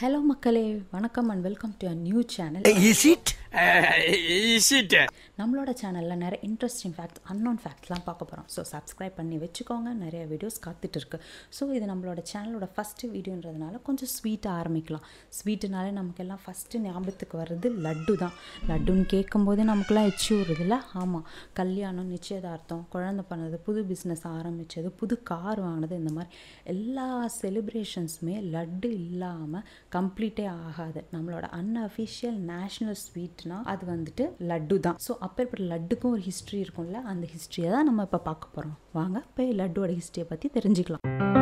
Hello மக்களே. வணக்கம் and welcome to new channel is it is it நம்மளோட சேனலில் நிறைய இன்ட்ரெஸ்டிங் ஃபேக்ட்ஸ் அன்னோன் ஃபேக்ட்ஸ்லாம் பார்க்க போகிறோம் ஸோ சப்ஸ்கிரைப் பண்ணி வச்சுக்கோங்க. நிறைய வீடியோஸ் காத்துட்டு இருக்கு. ஸோ இது நம்மளோட சேனலோட ஃபஸ்ட்டு வீடியோன்றதுனால கொஞ்சம் ஸ்வீட்டாக ஆரம்பிக்கலாம். ஸ்வீட்டுனாலே நமக்கெல்லாம் ஃபஸ்ட்டு ஞாபகத்துக்கு வர்றது லட்டு தான். லட்டுன்னு கேட்கும்போதே நமக்குலாம் எச்சி வருதுல்ல ஆமாம் கல்யாணம் நிச்சயதார்த்தம் குழந்தை பண்ணது புது பிஸ்னஸ் ஆரம்பித்தது புது கார் வாங்கினது இந்த மாதிரி எல்லா செலிப்ரேஷன்ஸுமே லட்டு இல்லாமல் கம்ப்ளீட்டே ஆகாது. நம்மளோட அன்அஃபிஷியல் நேஷ்னல் ஸ்வீட்னா அது வந்துட்டு லட்டு தான். ஸோ அப்பேற்பட்ட லட்டுக்கும் ஒரு ஹிஸ்ட்ரி இருக்கும்ல அந்த ஹிஸ்ட்ரியை தான் நம்ம இப்போ பார்க்க போகிறோம் வாங்க போய் லட்டுவோட ஹிஸ்ட்ரியை பற்றி தெரிஞ்சுக்கலாம்.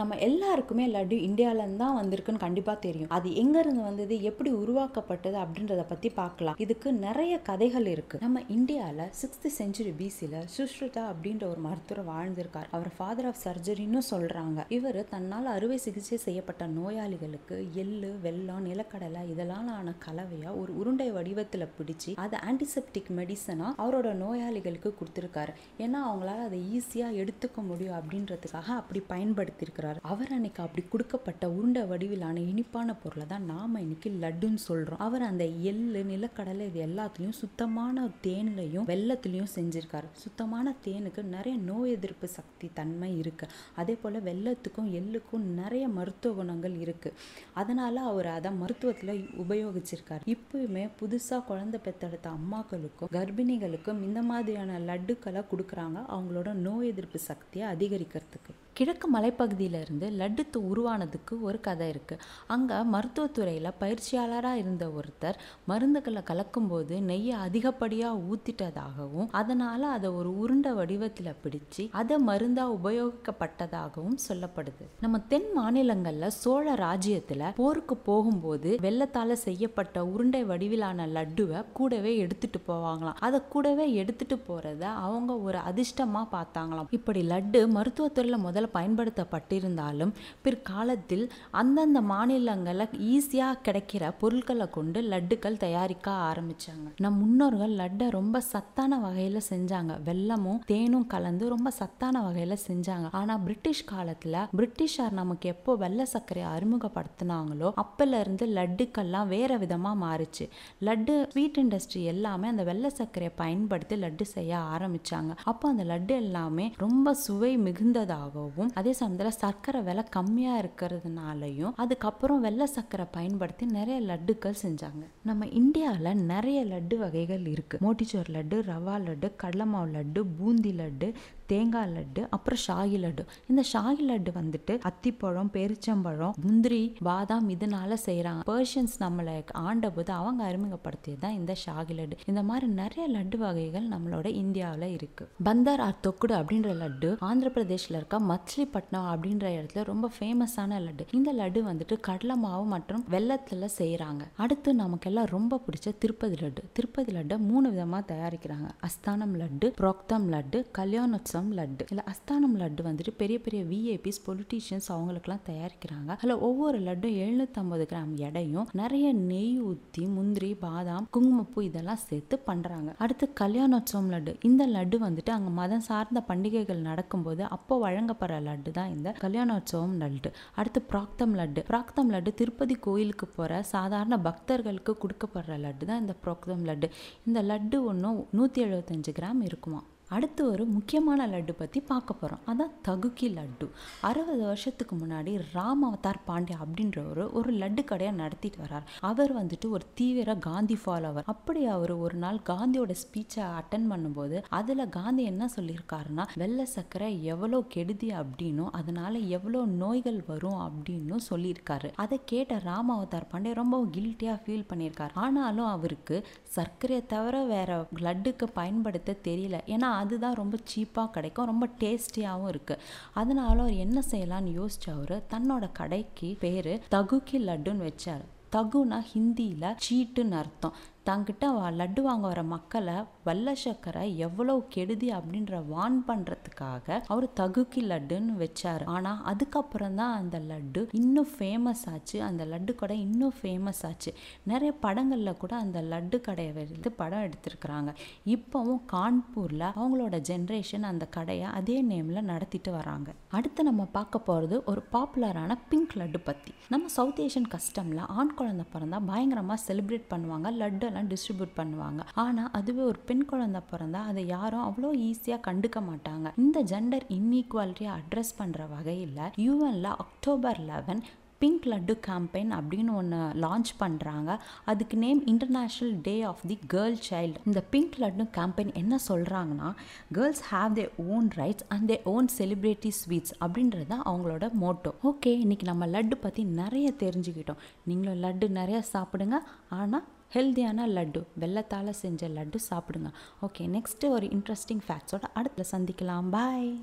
நம்ம எல்லாருக்குமே லட்டு இந்தியாவிலேருந்து தான் வந்திருக்குன்னு கண்டிப்பாக தெரியும். அது எங்கேருந்து வந்தது எப்படி உருவாக்கப்பட்டது அப்படின்றத பற்றி பார்க்கலாம். இதுக்கு நிறைய கதைகள் இருக்குது நம்ம இந்தியாவில் சிக்ஸ்த் செஞ்சுரி பிசியில் சுஷ்ருதா அப்படின்ற ஒரு மருத்துவர் வாழ்ந்திருக்கார். அவர் ஃபாதர் ஆஃப் சர்ஜரின்னு சொல்கிறாங்க இவர் தன்னால் அறுவை சிகிச்சை செய்யப்பட்ட நோயாளிகளுக்கு எள்ளு வெள்ளம் நிலக்கடலை இதெல்லாம் ஆன கலவையாக ஒரு உருண்டை வடிவத்தில் பிடிச்சி அதை ஆன்டிசெப்டிக் மெடிசனாக அவரோட நோயாளிகளுக்கு கொடுத்துருக்காரு. ஏன்னா அவங்களால அதை ஈஸியாக எடுத்துக்க முடியும் அப்படின்றதுக்காக அப்படி பயன்படுத்தியிருக்கிறார். அவர் அன்னைக்கு அப்படி கொடுக்கப்பட்ட உருண்டை வடிவிலான இனிப்பான பொருளை தான் நாம் இன்னைக்கு லட்டுன்னு சொல்கிறோம் அவர் அந்த எள்ளு நிலக்கடலை இது எல்லாத்துலேயும் சுத்தமான தேன்லையும் வெள்ளத்துலேயும் செஞ்சுருக்காரு. சுத்தமான தேனுக்கு நிறைய நோய் எதிர்ப்பு சக்தி தன்மை இருக்குது அதே போல் வெள்ளத்துக்கும் எள்ளுக்கும் நிறைய மருத்துவ குணங்கள் இருக்குது அதனால் அவர் அதை மருத்துவத்தில் உபயோகிச்சிருக்காரு. இப்பயுமே புதுசாக குழந்தை பெற்றெடுத்த அம்மாக்களுக்கும் கர்ப்பிணிகளுக்கும் இந்த மாதிரியான லட்டுக்களை கொடுக்குறாங்க. அவங்களோட நோய் எதிர்ப்பு சக்தியை அதிகரிக்கிறதுக்கு. கிழக்கு மலைப்பகுதியிலிருந்து இருந்து உருவானதுக்கு ஒரு கதை இருக்குது அங்கே மருத்துவத்துறையில் பயிற்சியாளராக இருந்த ஒருத்தர் மருந்துகளை கலக்கும்போது நெய்யை அதிகப்படியாக ஊத்திட்டதாகவும் அதனால் அதை ஒரு உருண்டை வடிவத்தில் பிடிச்சு அதை மருந்தாக உபயோகிக்கப்பட்டதாகவும் சொல்லப்படுது. நம்ம தென் மாநிலங்களில் சோழ ராஜ்யத்தில் போருக்கு போகும்போது வெள்ளத்தால் செய்யப்பட்ட உருண்டை வடிவிலான லட்டுவை கூடவே எடுத்துட்டு போவாங்களாம். அதை கூடவே எடுத்துட்டு போகிறத அவங்க ஒரு அதிர்ஷ்டமாக பார்த்தாங்களாம். இப்படி லட்டு மருத்துவத்துறையில் முதல்ல பயன்படுத்தப்பட்டிருந்தாலும் பிற்காலத்தில் அந்தந்த மாநிலங்களில் ஈஸியாக கிடைக்கிற பொருட்களை கொண்டு லட்டுக்கள் தயாரிக்க ஆரம்பிச்சாங்க. நம் முன்னோர்கள் லட்டை ரொம்ப சத்தான வகையில் செஞ்சாங்க. வெல்லமும் தேனும் கலந்து ரொம்ப சத்தான வகையில் செஞ்சாங்க. ஆனால் பிரிட்டிஷ் காலத்தில் பிரிட்டிஷார் நமக்கு எப்போ வெள்ளை சர்க்கரையை அறிமுகப்படுத்தினாங்களோ அப்போலேருந்து லட்டுக்கள்லாம் வேற விதமாக மாறுச்சு. லட்டு ஸ்வீட் இண்டஸ்ட்ரி எல்லாமே அந்த வெள்ளை சர்க்கரையை பயன்படுத்தி லட்டு செய்ய ஆரம்பிச்சாங்க. அப்போ அந்த லட்டு எல்லாமே ரொம்ப சுவை மிகுந்ததாகவும் ஆகவும் அதே சமயத்தில் சர்க்கரை விலை கம்மியாக இருக்கிறதுனாலையும் அதுக்கப்புறம் வெள்ளை சர்க்கரை பயன்படுத்தி நிறைய லட்டுக்கள் செஞ்சாங்க. நம்ம இந்தியாவில் நிறைய லட்டு வகைகள் இருக்குது மோட்டிச்சோர் லட்டு ரவா லட்டு கடலை மாவு லட்டு பூந்தி லட்டு தேங்காய் லட்டு அப்புறம் ஷாகி லட்டு. இந்த ஷாகி லட்டு வந்துட்டு அத்திப்பழம் பெருச்சம்பழம் முந்திரி பாதாம் இதனால செய்கிறாங்க பர்ஷியன்ஸ் நம்மளை ஆண்ட போது அவங்க அறிமுகப்படுத்தியது தான் இந்த ஷாகி லட்டு. இந்த மாதிரி நிறைய லட்டு வகைகள் நம்மளோட இந்தியாவில் இருக்கு. பந்தார் ஆர் தொக்குடு அப்படின்ற லட்டு ஆந்திர பிரதேஷில் இருக்க மச்சிலிப்பட்டினம் அப்படின்ற இடத்துல ரொம்ப ஃபேமஸான லட்டு. இந்த லட்டு வந்துட்டு கடலை மாவு மற்றும் வெள்ளத்தில் செய்கிறாங்க அடுத்து நமக்கெல்லாம் ரொம்ப பிடிச்ச திருப்பதி லட்டு. திருப்பதி லட்டை மூணு விதமாக தயாரிக்கிறாங்க. அஸ்தானம் லட்டு புரோக்தம் லட்டு கல்யாணோத்சவம் லட்டு. இல்லை அஸ்தானம் லட்டு வந்துட்டு பெரிய பெரிய விஐபிஸ் பொலிட்டீஷியன்ஸ் அவங்களுக்குலாம் தயாரிக்கிறாங்க. அதில் ஒவ்வொரு லட்டும் எழுநூற்றம்பது கிராம் எடையும் நிறைய நெய் ஊற்றி முந்திரி பாதாம் குங்குமப்பூ இதெல்லாம் சேர்த்து பண்ணுறாங்க அடுத்து கல்யாணோத்சவம் லட்டு. இந்த லட்டு வந்துட்டு அங்கே மதம் சார்ந்த பண்டிகைகள் நடக்கும்போது அப்போ வழங்கப்படுற லட்டு தான் இந்த கல்யாணோத்சவம் லட்டு. அடுத்து பிராக்தம் லட்டு. பிராக்தம் லட்டு திருப்பதி கோயிலுக்கு போகிற சாதாரண பக்தர்களுக்கு கொடுக்கப்படுற லட்டு தான் இந்த பிராக்தம் லட்டு. இந்த லட்டு ஒன்றும் நூற்றி எழுபத்தஞ்சு கிராம் இருக்குமா அடுத்து ஒரு முக்கியமான லட்டு பற்றி பார்க்க போகிறோம் அதான் தகுக்கி லட்டு. அறுபது வருஷத்துக்கு முன்னாடி ராம் அவதார் பாண்டே அப்படின்றவர் ஒரு லட்டு கடையை நடத்திட்டு வர்றார் அவர் வந்துட்டு ஒரு தீவிர காந்தி ஃபாலோவர். அப்படி அவர் ஒரு நாள் காந்தியோட ஸ்பீச்சை அட்டன் பண்ணும்போது அதில் காந்தி என்ன சொல்லியிருக்காருன்னா வெள்ளை சர்க்கரை எவ்வளோ கெடுதி அப்படின்னும் அதனால எவ்வளோ நோய்கள் வரும் அப்படின்னும் சொல்லியிருக்காரு. அதை கேட்ட ராம் அவதார் பாண்டே ரொம்ப கில்ட்டியாக ஃபீல் பண்ணியிருக்காரு. ஆனாலும் அவருக்கு சர்க்கரையை தவிர வேற லட்டுக்கு பயன்படுத்த தெரியல. ஏன்னா அதுதான் ரொம்ப சீப்பாக கிடைக்கும் ரொம்ப டேஸ்டியாகவும் இருக்குது அதனால அவர் என்ன செய்யலான்னு யோசிச்சு அவர் தன்னோட கடைக்கு பேர் தகுக்கி லட்டுன்னு வச்சார். தகுனா ஹிந்தியில் சீட்டுன்னு அர்த்தம். தங்கிட்ட லட்டு வாங்க வர மக்களை வெள்ள சக்கரை எவ்வளவு கெடுதி அப்படின்ற வான் பண்றதுக்காக அவர் தகுக்கி லட்டுன்னு வச்சாரு. ஆனா அதுக்கப்புறம் தான் அந்த லட்டு இன்னும் ஃபேமஸ் ஆச்சு. அந்த லட்டு கடை இன்னும் ஃபேமஸ் ஆச்சு. நிறைய படங்கள்ல கூட அந்த லட்டு கடையை வந்து படம் எடுத்திருக்கிறாங்க. இப்போவும் கான்பூர்ல அவங்களோட ஜென்ரேஷன் அந்த கடையை அதே நேம்ல நடத்திட்டு வராங்க. அடுத்து நம்ம பார்க்க போறது ஒரு பாப்புலரான பிங்க் லட்டு பத்தி. நம்ம சவுத் ஏஷியன் கஸ்டம்ல ஆண் குழந்தை பிறந்தா பயங்கரமா செலிப்ரேட் பண்ணுவாங்க. லட்டு எல்லாம் டிஸ்ட்ரிபியூட் பண்ணுவாங்க. ஆனா அதுவே ஒரு பெண் குழந்தை பிறந்தா அதை யாரும் அவ்வளோ ஈஸியா கண்டுக்க மாட்டாங்க. இந்த ஜெண்டர் இன்இக்வாலிட்டியை அட்ரஸ் பண்ற வகையில் யூஎன்ல October eleven pink laddu campaign அப்படின்னு ஒன்று லான்ச் பண்ணுறாங்க அதுக்கு name international day of the girl child இந்த பிங்க் லட்டு கேம்பெயின் என்ன சொல்கிறாங்கன்னா girls have their own rights and their own celebrity sweets அப்படின்றது தான் அவங்களோட மோட்டோ ஓகே இன்றைக்கி நம்ம லட்டு பற்றி நிறைய தெரிஞ்சுக்கிட்டோம். நீங்களும் லட்டு நிறைய சாப்பிடுங்க. ஆனால் ஹெல்தியான லட்டு வெள்ளத்தால் செஞ்ச லட்டு சாப்பிடுங்க. ஓகே நெக்ஸ்ட்டு ஒரு இன்ட்ரெஸ்டிங் ஃபேக்ட்ஸோட அடுத்த சந்திக்கலாம். பாய்